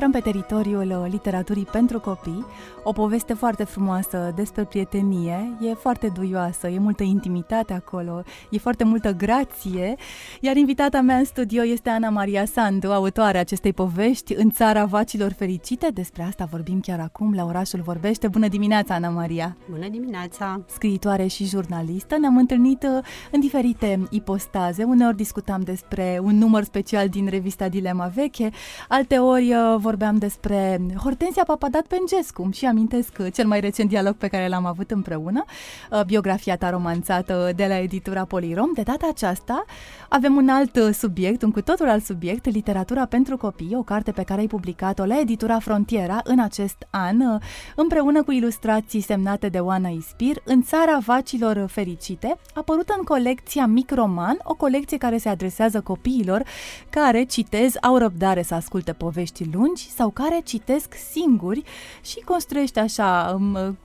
Intrăm pe teritoriul uh, literaturii pentru copii, o poveste foarte frumoasă despre prietenie, e foarte duioasă, e multă intimitate acolo, e foarte multă grație, iar invitata mea în studio este Ana Maria Sandu, autoarea acestei povești, În țara vacilor fericite, despre asta vorbim chiar acum la Orașul Vorbește. Bună dimineața, Ana Maria! Bună dimineața! Scriitoare și jurnalistă, ne-am întâlnit uh, în diferite ipostaze, uneori discutam despre un număr special din revista Dilema Veche, alteori uh, vorbeam despre Hortensia Papadat Pengescu și amintesc cel mai recent dialog pe care l-am avut împreună, uh, biografia ta romanțată de la editura Polirom. De data aceasta avem un alt subiect, un cu totul alt subiect, literatura pentru copii, o carte pe care ai publicat-o la editura Frontiera în acest an, uh, împreună cu ilustrații semnate de Oana Ispir, în țara vacilor fericite, apărută în colecția Microman, o colecție care se adresează copiilor care, citez, au răbdare să asculte povești lungi lungi sau care citesc singuri și construiește așa, um,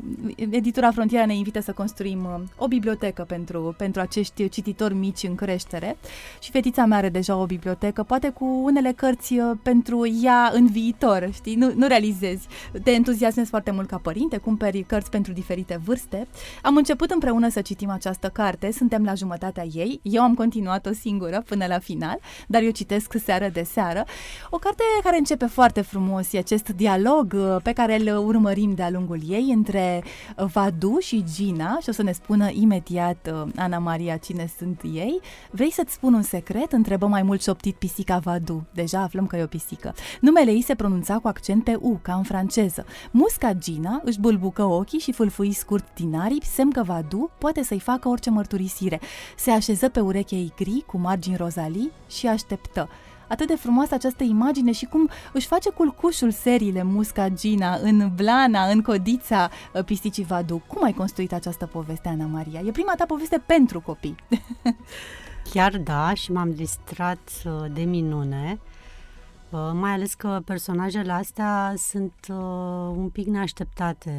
editura Frontiera ne invită să construim um, o bibliotecă pentru, pentru acești cititori mici în creștere și fetița mea are deja o bibliotecă, poate cu unele cărți uh, pentru ea în viitor, știi, nu, nu realizezi, te entuziasmezi foarte mult ca părinte, cumperi cărți pentru diferite vârste. Am început împreună să citim această carte, suntem la jumătatea ei, eu am continuat-o singură până la final, dar eu citesc seară de seară. O carte care începe foarte frumos e acest dialog uh, pe care îl urmărim de-a lungul ei între uh, Vadu și Gina și o să ne spună imediat uh, Ana Maria cine sunt ei. Vrei să-ți spun un secret? Întrebă mai mult șoptit pisica Vadu. Deja aflăm că e o pisică. Numele ei se pronunța cu accent pe U, ca în franceză. Musca Gina își bulbucă ochii și fâlfui scurt din aripi, semn că Vadu poate să-i facă orice mărturisire. Se așeză pe urechea ei gri, cu margini rozalii și așteptă atât de frumoasă această imagine și cum își face culcușul seriile Musca Gina în Blana, în Codița uh, Pisicii Vadu. Cum ai construit această poveste, Ana Maria? E prima ta poveste pentru copii. Chiar da, și m-am distrat uh, de minune. Uh, mai ales că personajele astea sunt uh, un pic neașteptate.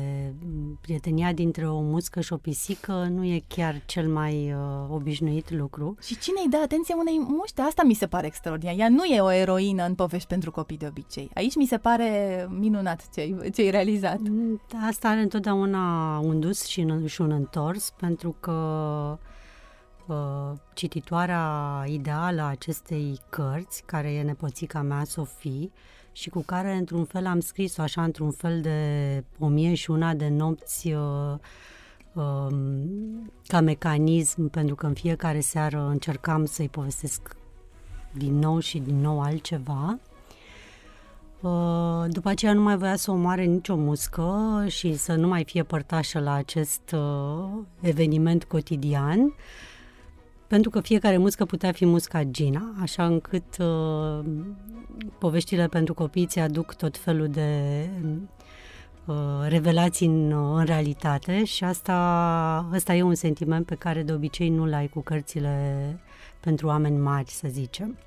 Prietenia dintre o muscă și o pisică nu e chiar cel mai uh, obișnuit lucru. Și cine îi dă atenție unei muște? Asta mi se pare extraordinar. Ea nu e o eroină în povești pentru copii de obicei. Aici mi se pare minunat ce ai realizat. Mm, asta are întotdeauna un dus și, și un întors, pentru că uh, cititoarea ideală a acestei cărți, care e nepoțica mea, Sofie, și cu care, într-un fel, am scris-o așa, într-un fel de o mie și una de nopți uh, uh, ca mecanism, pentru că în fiecare seară încercam să-i povestesc din nou și din nou altceva. Uh, după aceea nu mai voia să omoare nicio muscă și să nu mai fie părtașă la acest uh, eveniment cotidian pentru că fiecare muscă putea fi musca Gina, așa încât uh, poveștile pentru copii ți aduc tot felul de uh, revelații în, în realitate și asta, asta e un sentiment pe care de obicei nu-l ai cu cărțile pentru oameni mari, să zicem.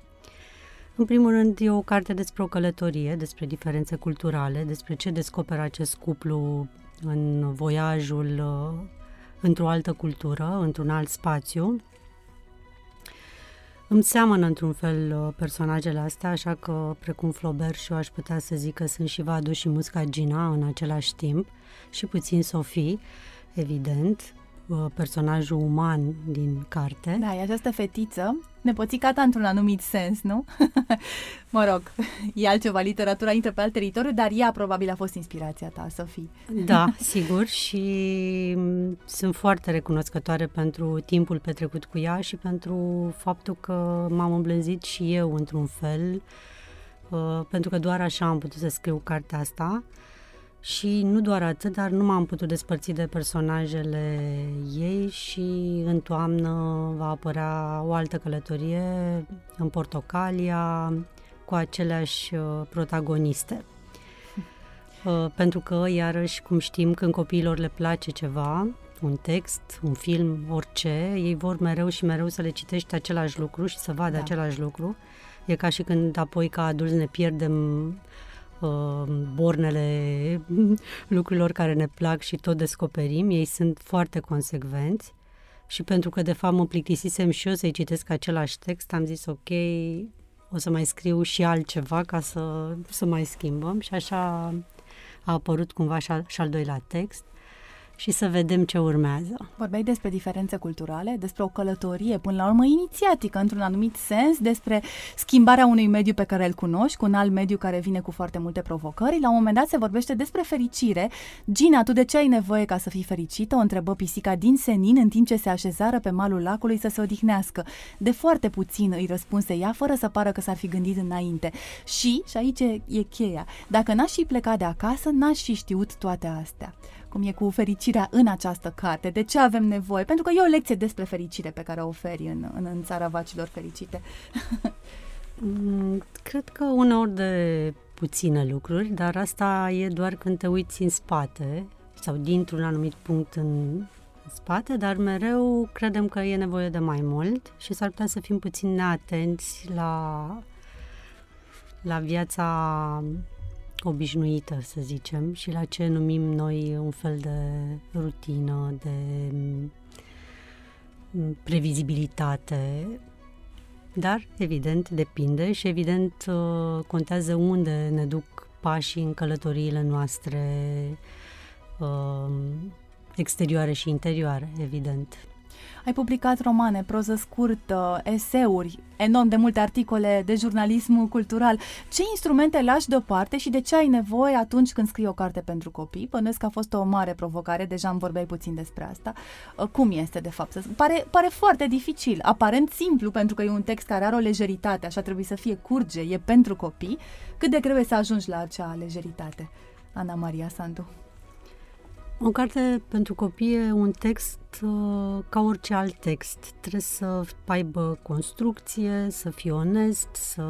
În primul rând, e o carte despre o călătorie, despre diferențe culturale, despre ce descoperă acest cuplu în voiajul uh, într-o altă cultură, într-un alt spațiu îmi seamănă într-un fel uh, personajele astea, așa că, precum Flaubert și eu aș putea să zic că sunt și Vadu și Musca Gina în același timp și puțin Sofie, evident, uh, personajul uman din carte. Da, e această fetiță, nepoțica ta într-un anumit sens, nu? mă rog, e altceva, literatura intră pe alt teritoriu, dar ea probabil a fost inspirația ta, Sofie. da, sigur, și mm, sunt foarte recunoscătoare pentru timpul petrecut cu ea și pentru faptul că m-am îmblânzit și eu într-un fel, uh, pentru că doar așa am putut să scriu cartea asta. Și nu doar atât, dar nu m-am putut despărți de personajele ei și în toamnă va apărea o altă călătorie în Portocalia cu aceleași uh, protagoniste. Uh, pentru că, iarăși, cum știm, când copiilor le place ceva, un text, un film, orice, ei vor mereu și mereu să le citești același lucru și să vadă da. același lucru. E ca și când apoi ca adulți ne pierdem uh, bornele lucrurilor care ne plac și tot descoperim. Ei sunt foarte consecvenți și pentru că de fapt mă plictisisem și eu să-i citesc același text, am zis ok, o să mai scriu și altceva ca să, să mai schimbăm și așa a apărut cumva și al, și al doilea text și să vedem ce urmează. Vorbeai despre diferențe culturale, despre o călătorie, până la urmă inițiatică, într-un anumit sens, despre schimbarea unui mediu pe care îl cunoști, cu un alt mediu care vine cu foarte multe provocări. La un moment dat se vorbește despre fericire. Gina, tu de ce ai nevoie ca să fii fericită? O întrebă pisica din senin în timp ce se așezară pe malul lacului să se odihnească. De foarte puțin îi răspunse ea, fără să pară că s-ar fi gândit înainte. Și, și aici e cheia, dacă n-aș fi plecat de acasă, n-aș fi știut toate astea cum e cu fericirea în această carte, de ce avem nevoie, pentru că e o lecție despre fericire pe care o oferi în, în, în țara vacilor fericite. Mm, cred că uneori de puține lucruri, dar asta e doar când te uiți în spate sau dintr-un anumit punct în spate, dar mereu credem că e nevoie de mai mult și s-ar putea să fim puțin neatenți la, la viața obișnuită, să zicem, și la ce numim noi un fel de rutină, de mm, previzibilitate. Dar, evident, depinde și, evident, uh, contează unde ne duc pașii în călătoriile noastre uh, exterioare și interioare, evident. Ai publicat romane, proză scurtă, eseuri, enorm de multe articole de jurnalism cultural. Ce instrumente lași deoparte și de ce ai nevoie atunci când scrii o carte pentru copii? Pănesc că a fost o mare provocare, deja îmi vorbeai puțin despre asta. Uh, cum este, de fapt? Pare, pare foarte dificil, aparent simplu, pentru că e un text care are o lejeritate, așa trebuie să fie curge, e pentru copii. Cât de greu e să ajungi la acea lejeritate? Ana Maria Sandu. O carte pentru copii e un text uh, ca orice alt text. Trebuie să aibă construcție, să fii onest, să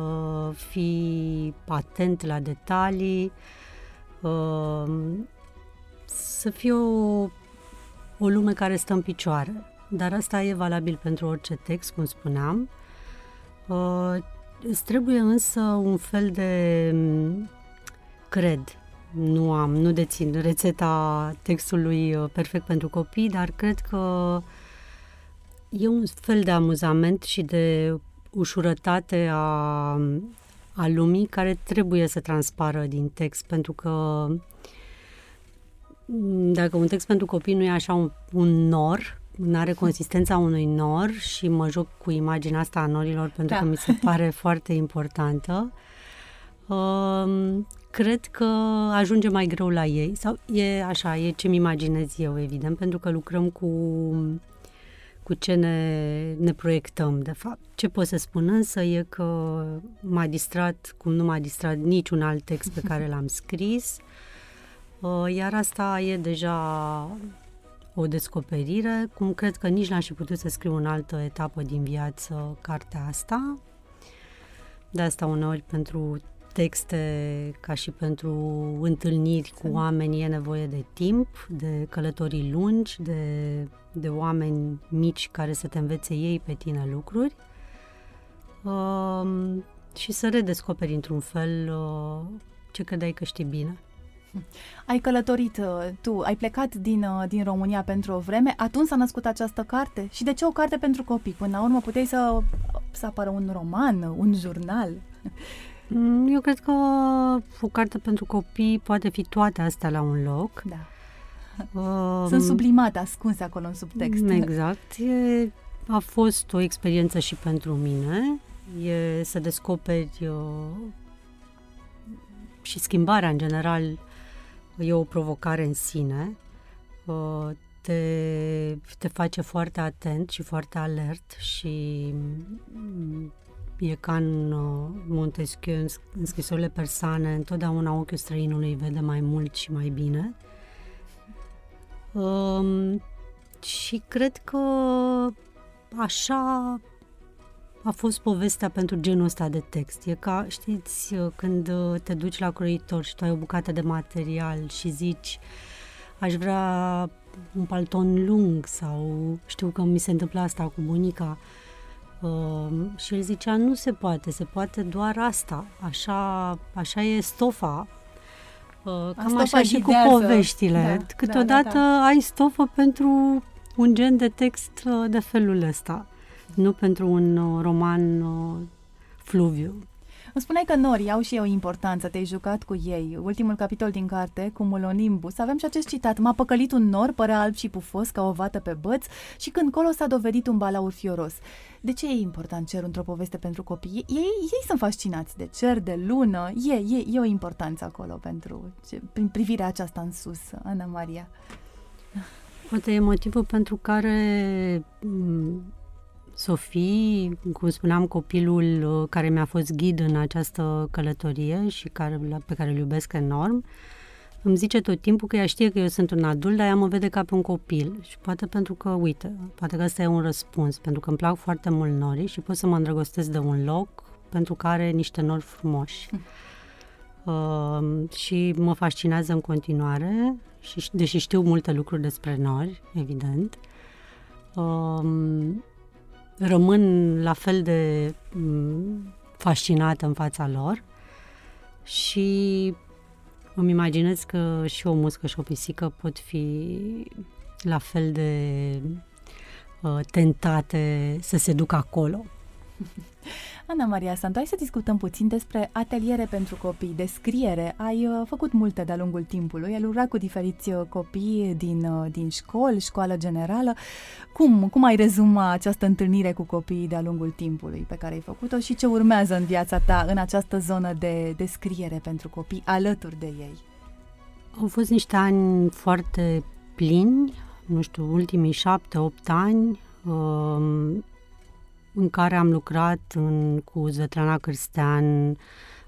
fii atent la detalii, uh, să fie o, o lume care stă în picioare. Dar asta e valabil pentru orice text, cum spuneam. Uh, îți trebuie însă un fel de cred nu am, nu dețin rețeta textului uh, perfect pentru copii, dar cred că e un fel de amuzament și de ușurătate a, a lumii care trebuie să transpară din text, pentru că mm, dacă un text pentru copii nu e așa un, un nor, nu are consistența unui nor și mă joc cu imaginea asta a norilor pentru da. că mi se pare foarte importantă. Uh, cred că ajunge mai greu la ei. Sau e așa, e ce-mi imaginez eu, evident, pentru că lucrăm cu, cu ce ne, ne proiectăm, de fapt. Ce pot să spun însă e că m-a distrat, cum nu m-a distrat niciun alt text pe care l-am scris, uh, iar asta e deja o descoperire, cum cred că nici n-aș fi putut să scriu în altă etapă din viață cartea asta. De asta uneori pentru texte ca și pentru întâlniri cu oameni e nevoie de timp, de călătorii lungi, de, de oameni mici care să te învețe ei pe tine lucruri uh, și să redescoperi într-un fel uh, ce credeai că știi bine. Ai călătorit uh, tu, ai plecat din, uh, din România pentru o vreme, atunci s-a născut această carte? Și de ce o carte pentru copii? Până la urmă puteai să, să apară un roman, un jurnal? Mm, eu cred că o carte pentru copii poate fi toate astea la un loc. Da. Uh, Sunt sublimate, ascunse acolo în subtext. Exact. E, a fost o experiență și pentru mine. E să descoperi uh, și schimbarea în general e o provocare în sine. Uh, te, te face foarte atent și foarte alert și E ca în uh, Montesquieu, în, în scrisorile persane, întotdeauna ochiul străinului vede mai mult și mai bine. Um, și cred că așa a fost povestea pentru genul ăsta de text. E ca, știți, când uh, te duci la croitor și tu ai o bucată de material și zici aș vrea un palton lung sau știu că mi se întâmplă asta cu bunica, Uh, și el zicea, nu se poate, se poate doar asta. Așa, așa e stofa, Uh, cam așa și cu poveștile. Da, Câteodată da, da, da. ai stofă pentru un gen de text uh, de felul ăsta, nu pentru un uh, roman uh, fluviu. Îmi spuneai că norii au și eu importanță, te-ai jucat cu ei. Ultimul capitol din carte, Cumulonimbus, avem și acest citat. M-a păcălit un nor, părea alb și pufos ca o vată pe băț și când colo s-a dovedit un balaur fioros. De ce e important cerul într-o poveste pentru copii? Ei, ei sunt fascinați de cer, de lună, e, e, e o importanță acolo pentru, prin privirea aceasta în sus, Ana Maria. Poate e motivul pentru care Sofie, cum spuneam, copilul uh, care mi-a fost ghid în această călătorie și care, pe care îl iubesc enorm, îmi zice tot timpul că ea știe că eu sunt un adult, dar ea mă vede ca pe un copil. Și poate pentru că, uite, poate că ăsta e un răspuns, pentru că îmi plac foarte mult norii și pot să mă îndrăgostesc de un loc pentru că are niște nori frumoși. Hm. Uh, și mă fascinează în continuare, și, deși știu multe lucruri despre nori, evident. Uh, rămân la fel de mm, fascinată în fața lor și îmi imaginez că și o muscă și o pisică pot fi la fel de uh, tentate să se ducă acolo. Ana Maria Santu, hai să discutăm puțin despre ateliere pentru copii, descriere. Ai uh, făcut multe de-a lungul timpului, ai lucrat cu diferiți uh, copii din, uh, din școli, școală generală. Cum, cum ai rezuma această întâlnire cu copiii de-a lungul timpului pe care ai făcut-o și ce urmează în viața ta în această zonă de descriere pentru copii alături de ei? Au fost niște ani foarte plini, nu știu, ultimii șapte-opt ani. Uh, în care am lucrat în, cu Zetrana Cristian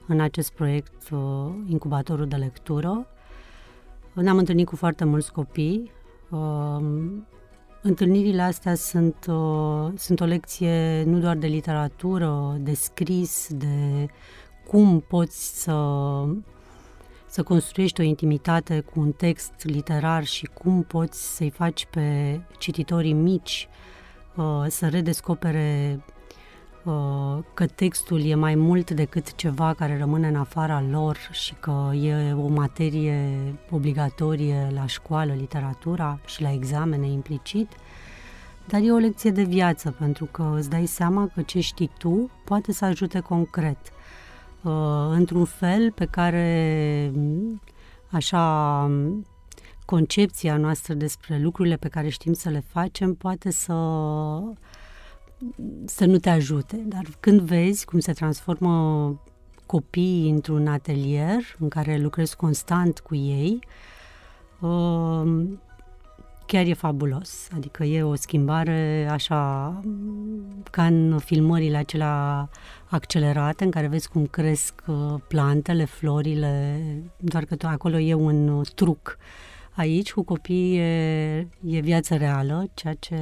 în acest proiect uh, Incubatorul de Lectură. Ne-am întâlnit cu foarte mulți copii. Uh, întâlnirile astea sunt, uh, sunt o lecție nu doar de literatură, de scris, de cum poți să, să construiești o intimitate cu un text literar și cum poți să-i faci pe cititorii mici uh, Uh, să redescopere uh, că textul e mai mult decât ceva care rămâne în afara lor și că e o materie obligatorie la școală, literatura și la examene implicit, dar e o lecție de viață pentru că îți dai seama că ce știi tu poate să ajute concret. Uh, într-un fel pe care așa concepția noastră despre lucrurile pe care știm să le facem poate să să nu te ajute, dar când vezi cum se transformă copiii într-un atelier în care lucrezi constant cu ei, uh, chiar e fabulos. Adică e o schimbare așa ca în filmările acelea accelerate în care vezi cum cresc uh, plantele, florile, doar că acolo e un truc Aici, cu copii, e, e viață reală, ceea ce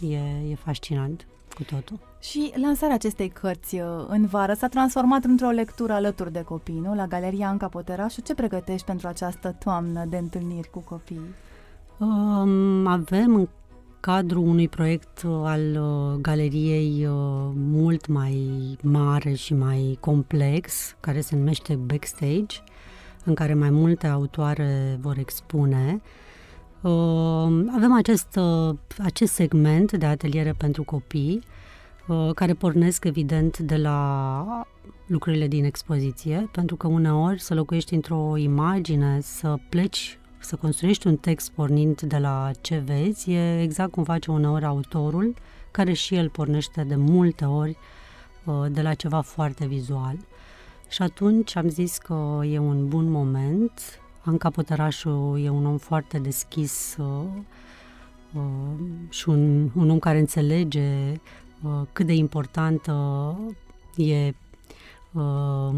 e, e fascinant cu totul. Și lansarea acestei cărți uh, în vară s-a transformat într-o lectură alături de copii, nu? La Galeria Anca Poterașu. Ce pregătești pentru această toamnă de întâlniri cu copii? Um, avem în cadrul unui proiect uh, al uh, galeriei uh, mult mai mare și mai complex, care se numește Backstage, în care mai multe autoare vor expune. Uh, avem acest, uh, acest segment de ateliere pentru copii, uh, care pornesc evident de la lucrurile din expoziție, pentru că uneori să locuiești într-o imagine, să pleci, să construiești un text pornind de la ce vezi, e exact cum face uneori autorul, care și el pornește de multe ori de la ceva foarte vizual. Și atunci am zis că e un bun moment. Anca Pătărașu e un om foarte deschis uh, uh, și un, un om care înțelege uh, cât de importantă e uh,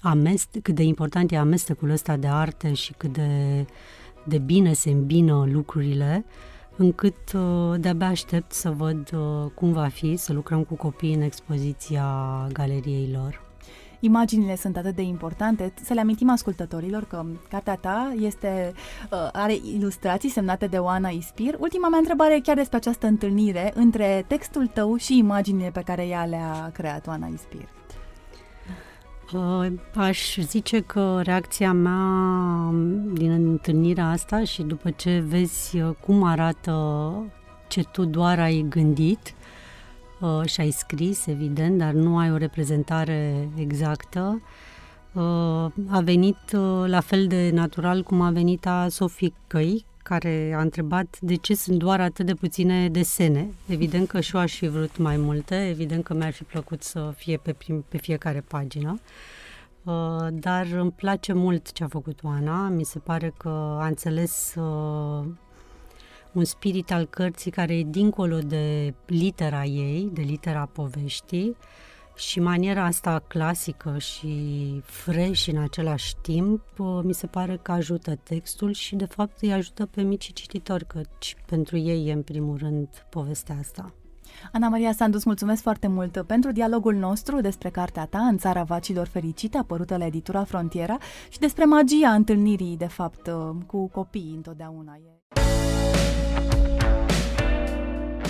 amest, cât de important e amestecul ăsta de arte și cât de, de bine se îmbină lucrurile, încât uh, de-abia aștept să văd uh, cum va fi să lucrăm cu copii în expoziția galeriei lor imaginile sunt atât de importante, să le amintim ascultătorilor că cartea ta este, uh, are ilustrații semnate de Oana Ispir. Ultima mea întrebare e chiar despre această întâlnire între textul tău și imaginile pe care ea le-a creat Oana Ispir. Uh, aș zice că reacția mea din întâlnirea asta și după ce vezi uh, cum arată ce tu doar ai gândit uh, și ai scris, evident, dar nu ai o reprezentare exactă, a venit la fel de natural cum a venit a Soficăi, care a întrebat de ce sunt doar atât de puține desene. Evident că și eu aș fi vrut mai multe, evident că mi-ar fi plăcut să fie pe, prim, pe fiecare pagină. Uh, dar îmi place mult ce a făcut Oana. Mi se pare că a înțeles uh, un spirit al cărții care e dincolo de litera ei, de litera poveștii și maniera asta clasică și fresh în același timp, uh, mi se pare că ajută textul și de fapt îi ajută pe micii cititori, căci pentru ei e în primul rând povestea asta. Ana Maria Sandus, mulțumesc foarte mult pentru dialogul nostru despre cartea ta în țara vacilor fericite, apărută la editura Frontiera și despre magia întâlnirii, de fapt, uh, cu copiii întotdeauna.